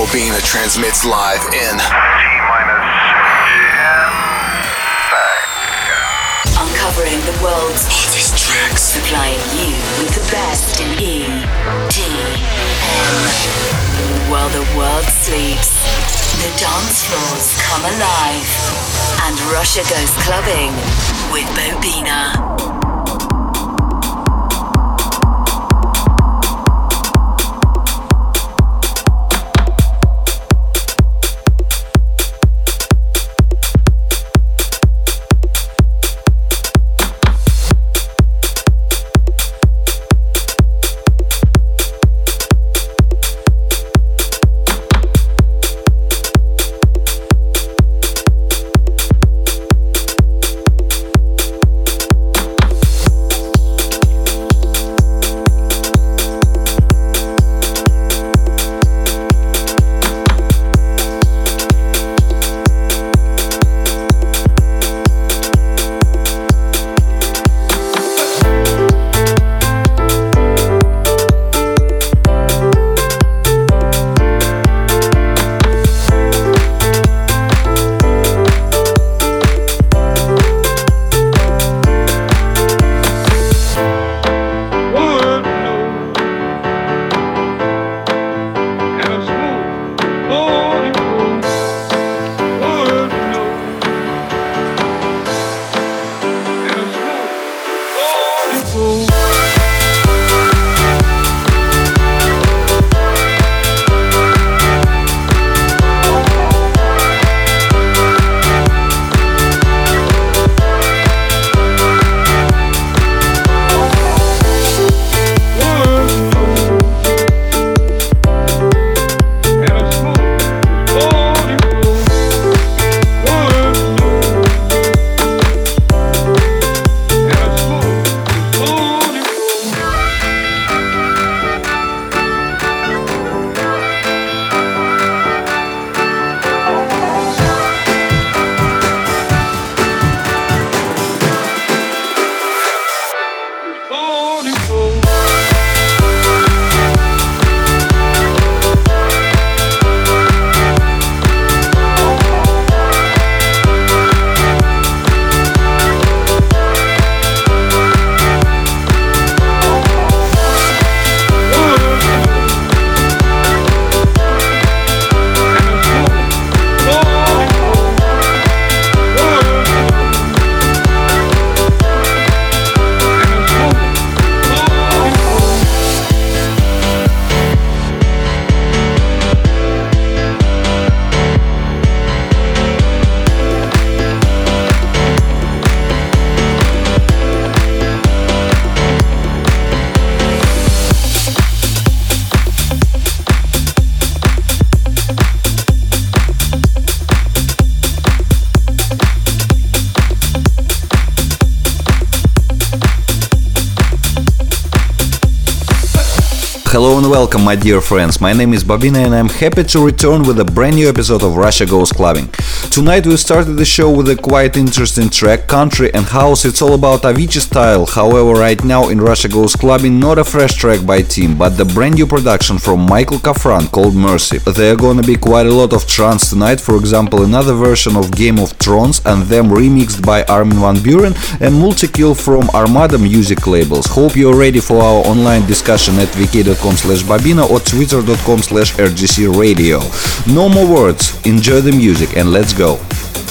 Bobina transmits live in Uncovering the world's hottest tracks. Supplying you with the best in E, D, M. While the world sleeps, the dance floors come alive. And Russia goes clubbing with Bobina. Welcome, my dear friends. My name is Bobina, and I'm happy to return with a brand new episode of Russia Goes Clubbing. Tonight we started the show with a quite interesting track, Country and House. It's all about Avicii style. However, right now in Russia Goes Clubbing, not a fresh track by Team, but the brand new production from Michael Calfan called Mercy. There are gonna be quite a lot of trance tonight. For example, another version of Game of Thrones and them remixed by Armin van Buuren and Multikill from Armada music labels. Hope you're ready for our online discussion at vk.com slash bobina or twitter.com slash rgc radio. No more words, enjoy the music and let's go. Russia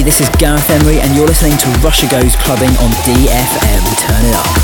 this is Gareth Emery, and you're listening to Russia Goes Clubbing on DFM. Turn it up.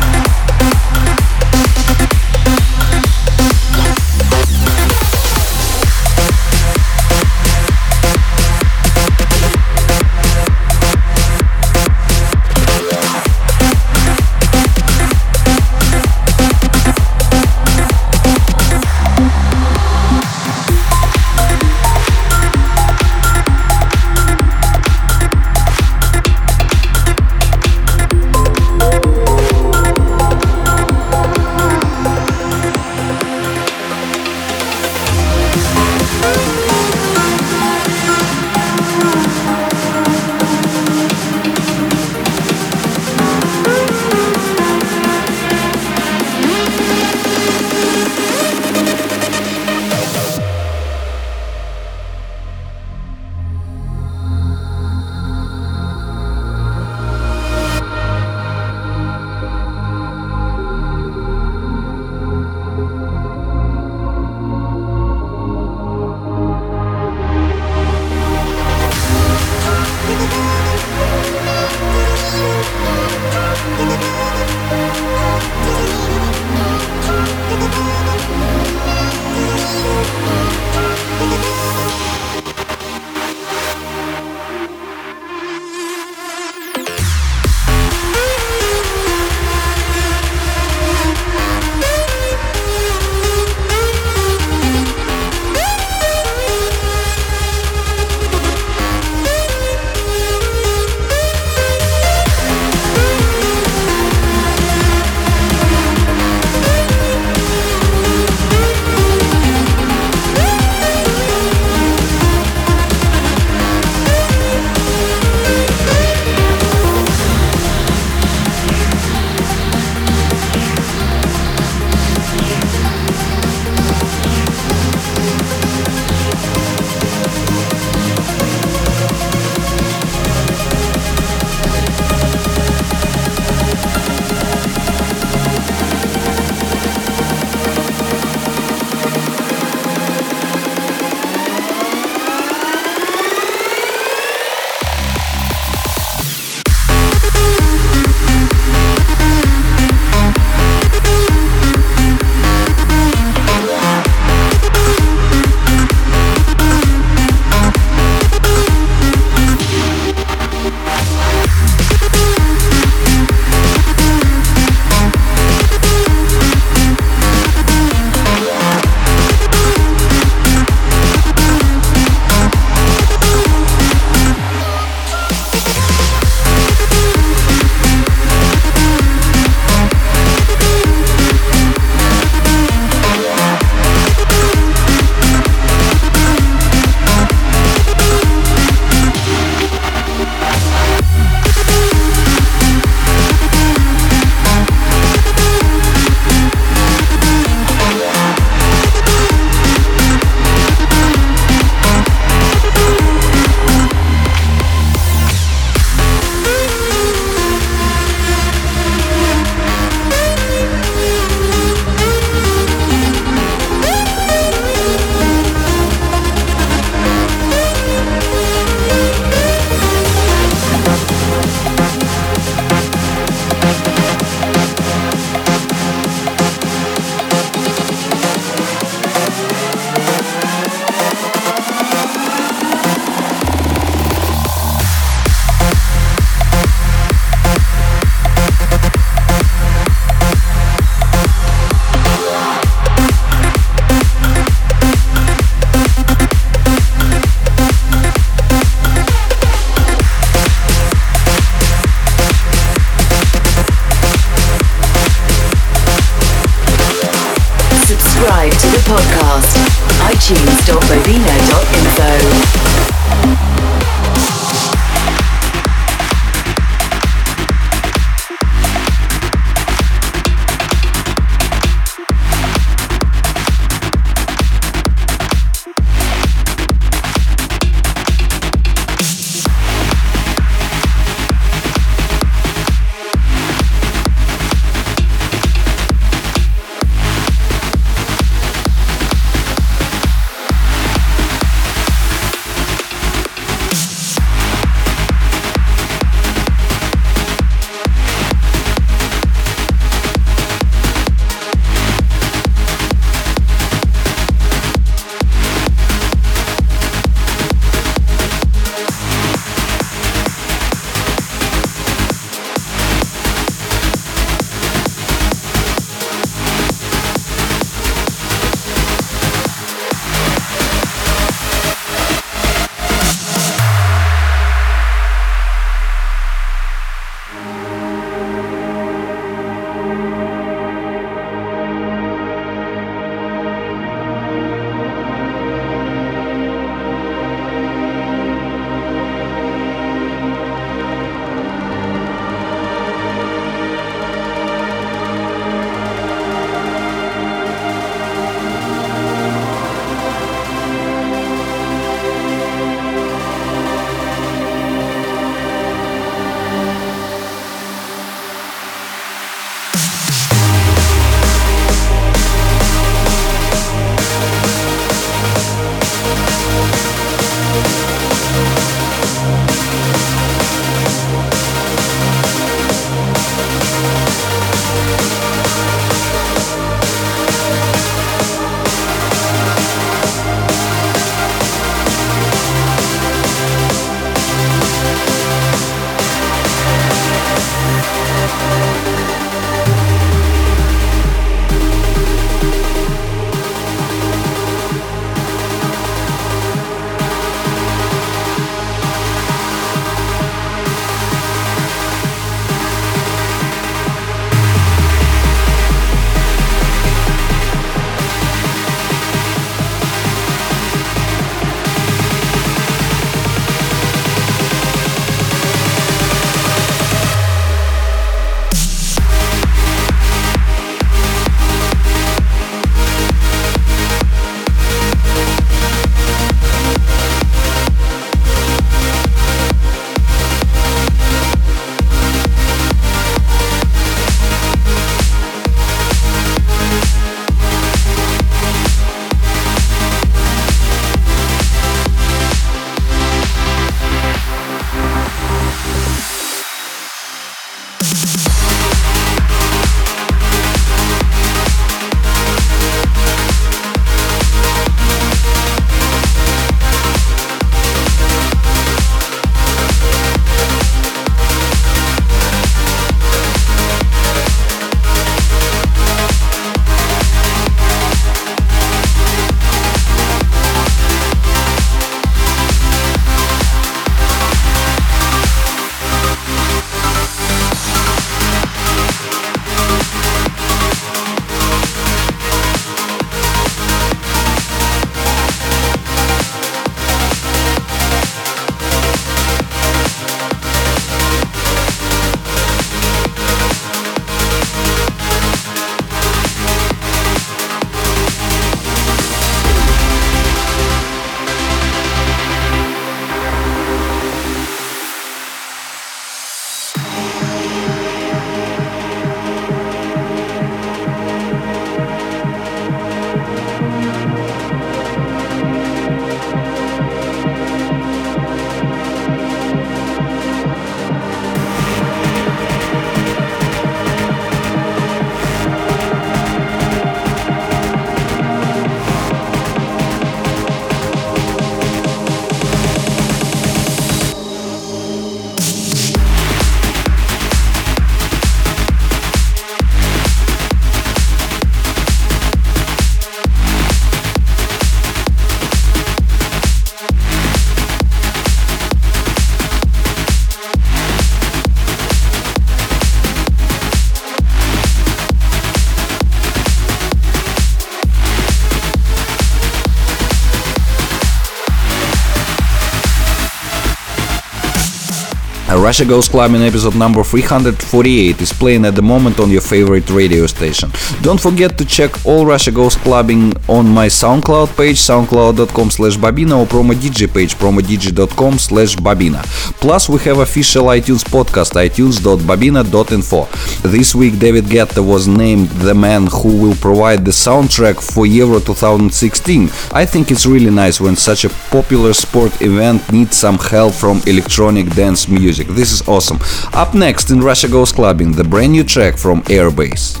Russia Goes Clubbing episode number 348 is playing at the moment on your favorite radio station. Don't forget to check all Russia Goes Clubbing on my SoundCloud page, soundcloud.com slash bobina or promo DJ page, promodj.com slash bobina. Plus we have official iTunes podcast, itunes.bobina.info. This week David Guetta was named the man who will provide the soundtrack for Euro 2016. I think it's really nice when such a popular sport event needs some help from electronic dance music. This is awesome. Up next in Russia Goes Clubbing, the brand new track from Airbase.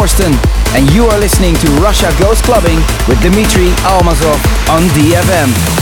Ferry Corsten, and you are listening to Russia Goes Clubbing with Dmitry Almazov on DFM.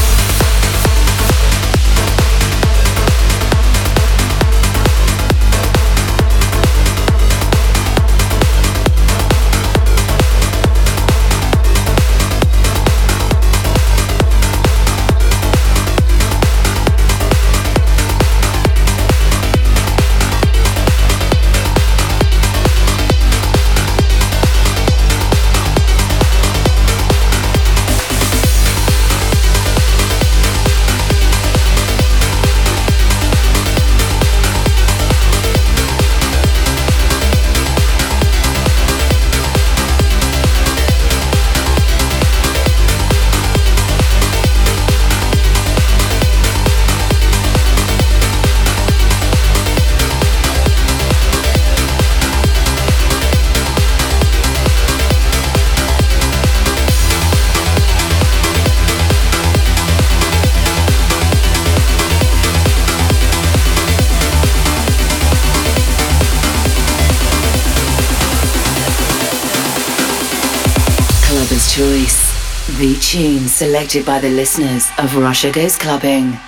Tune selected by the listeners of Russia Goes Clubbing.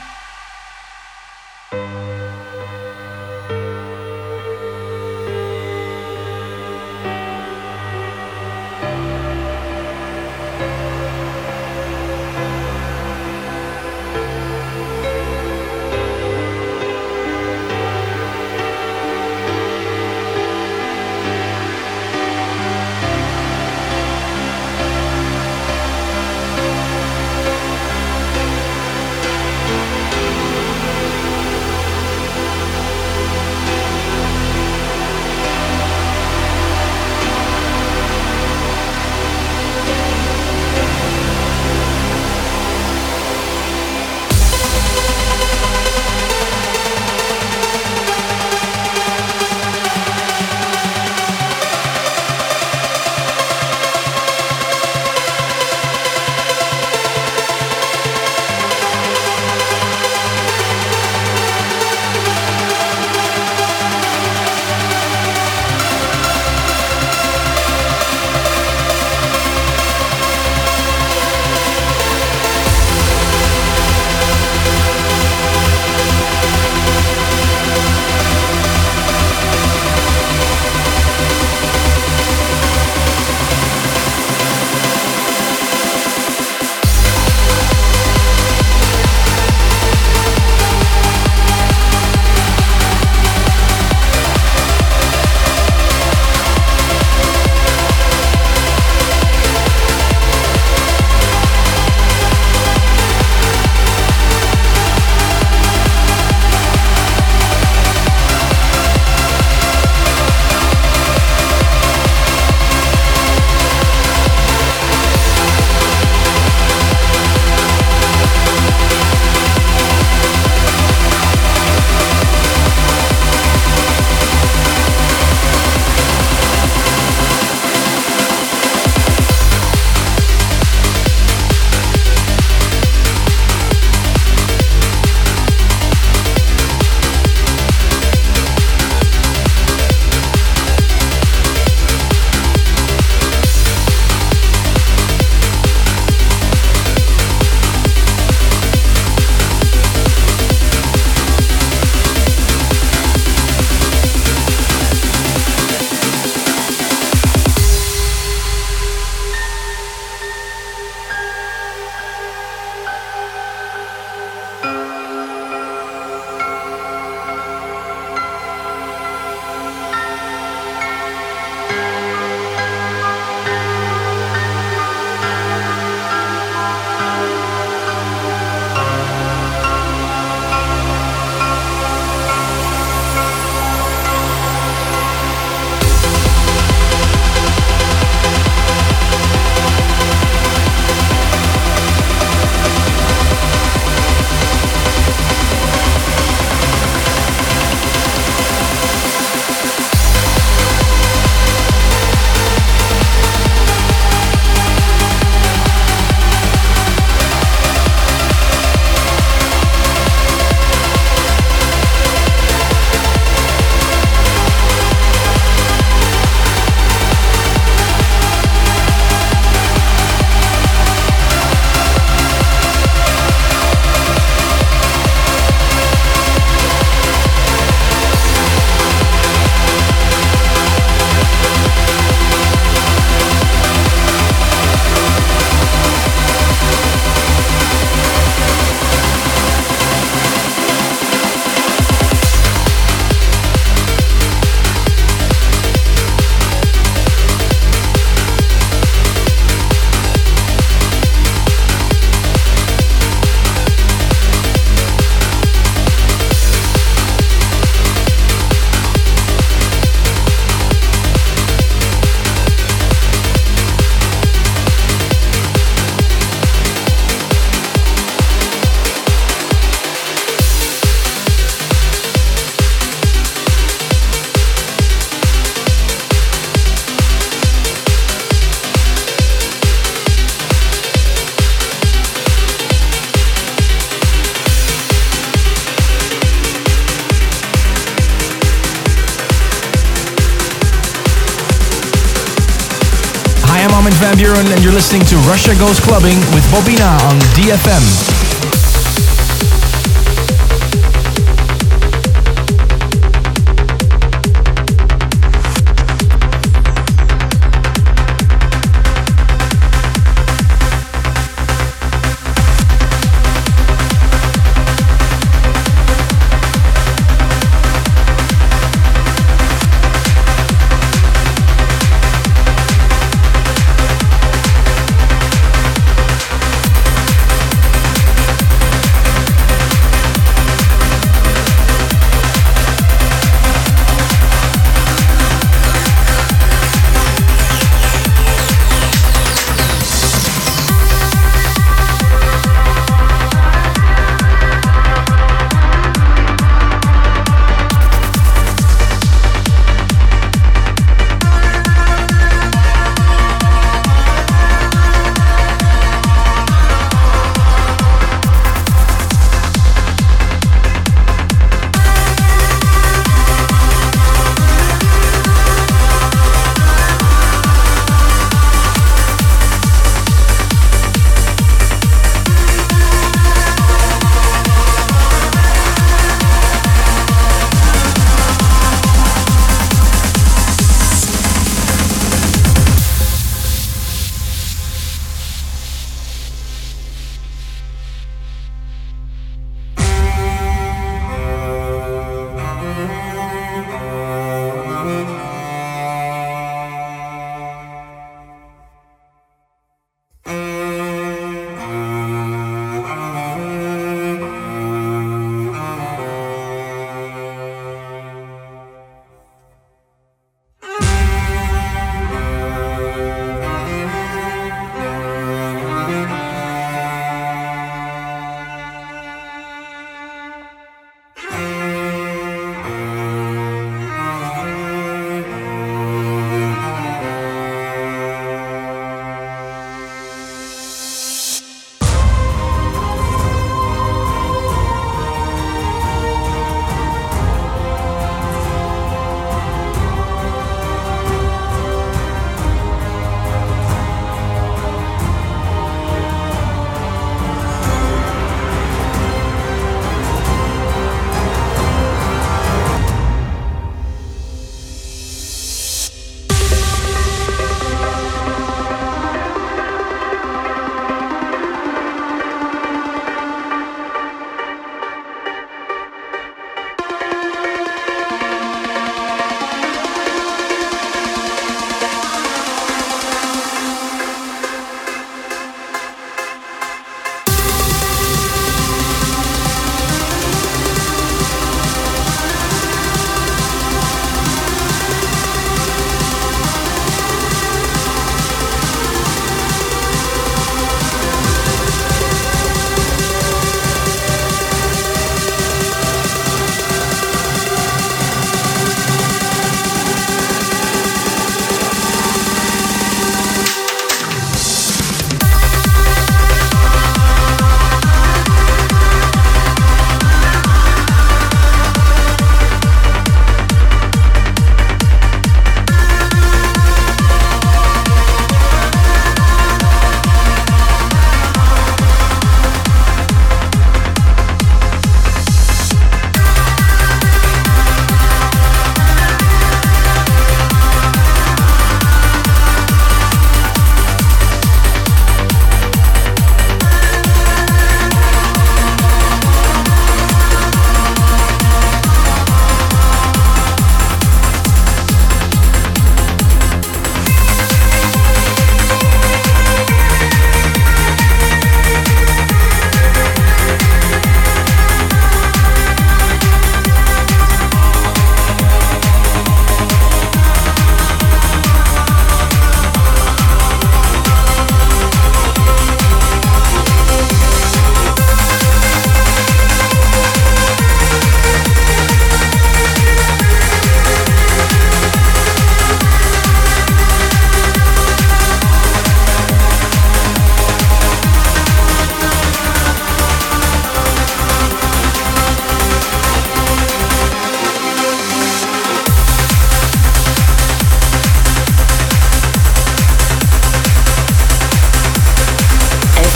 Listening to Russia Goes Clubbing with Bobina on DFM.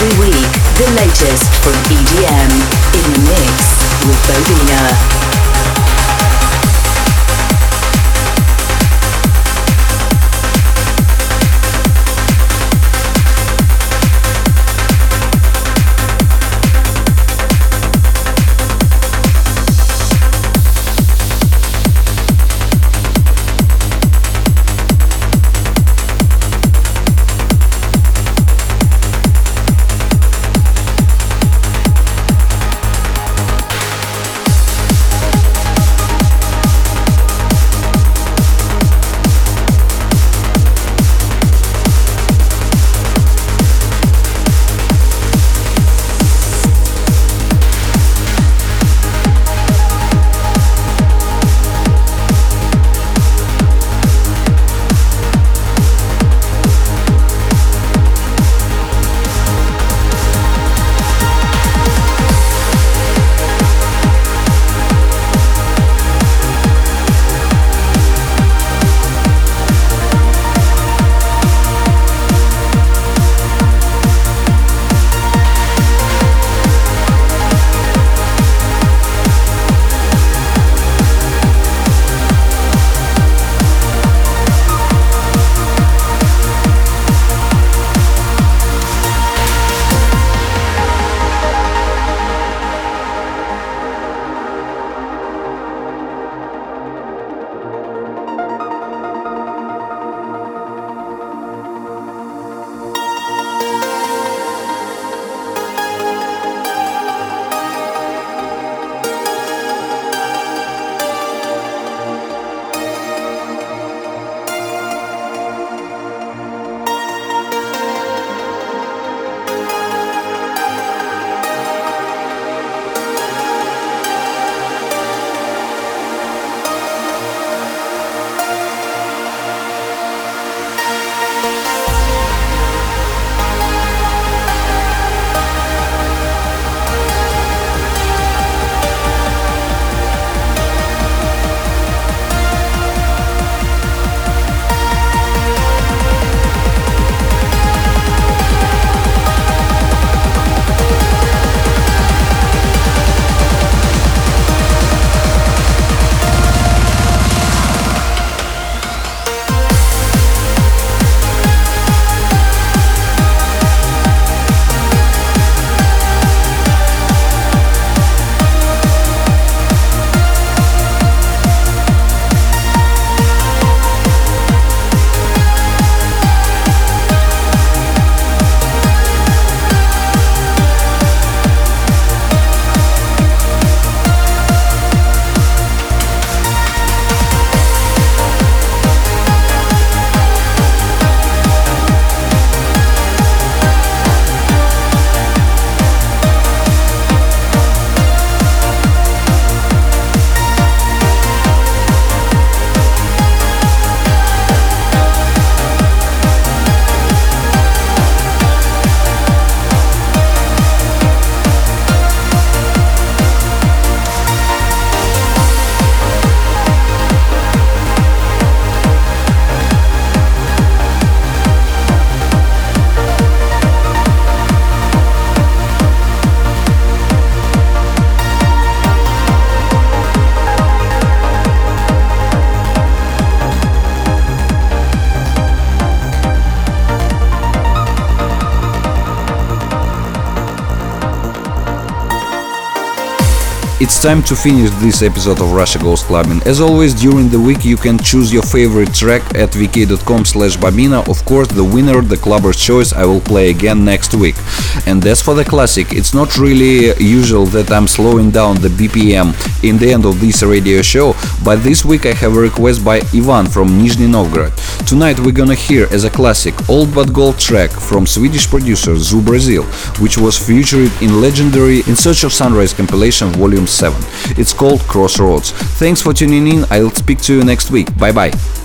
every week the latest from EDM in the mix with Bobina. It's time to finish this episode of Russia Goes Clubbing. As always, during the week you can choose your favorite track at vk.com slash bobina. Of course, the winner, the clubber's choice, I will play again next week. And as for the classic, it's not really usual that I'm slowing down the BPM in the end of this radio show, but this week I have a request by Ivan from Nizhny Novgorod. Tonight we're gonna hear as a classic Old But Gold track from Swedish producer Zoo Brazil, which was featured in legendary In Search of Sunrise compilation Volume 7. It's called Crossroads. Thanks for tuning in. I'll speak to you next week. Bye bye.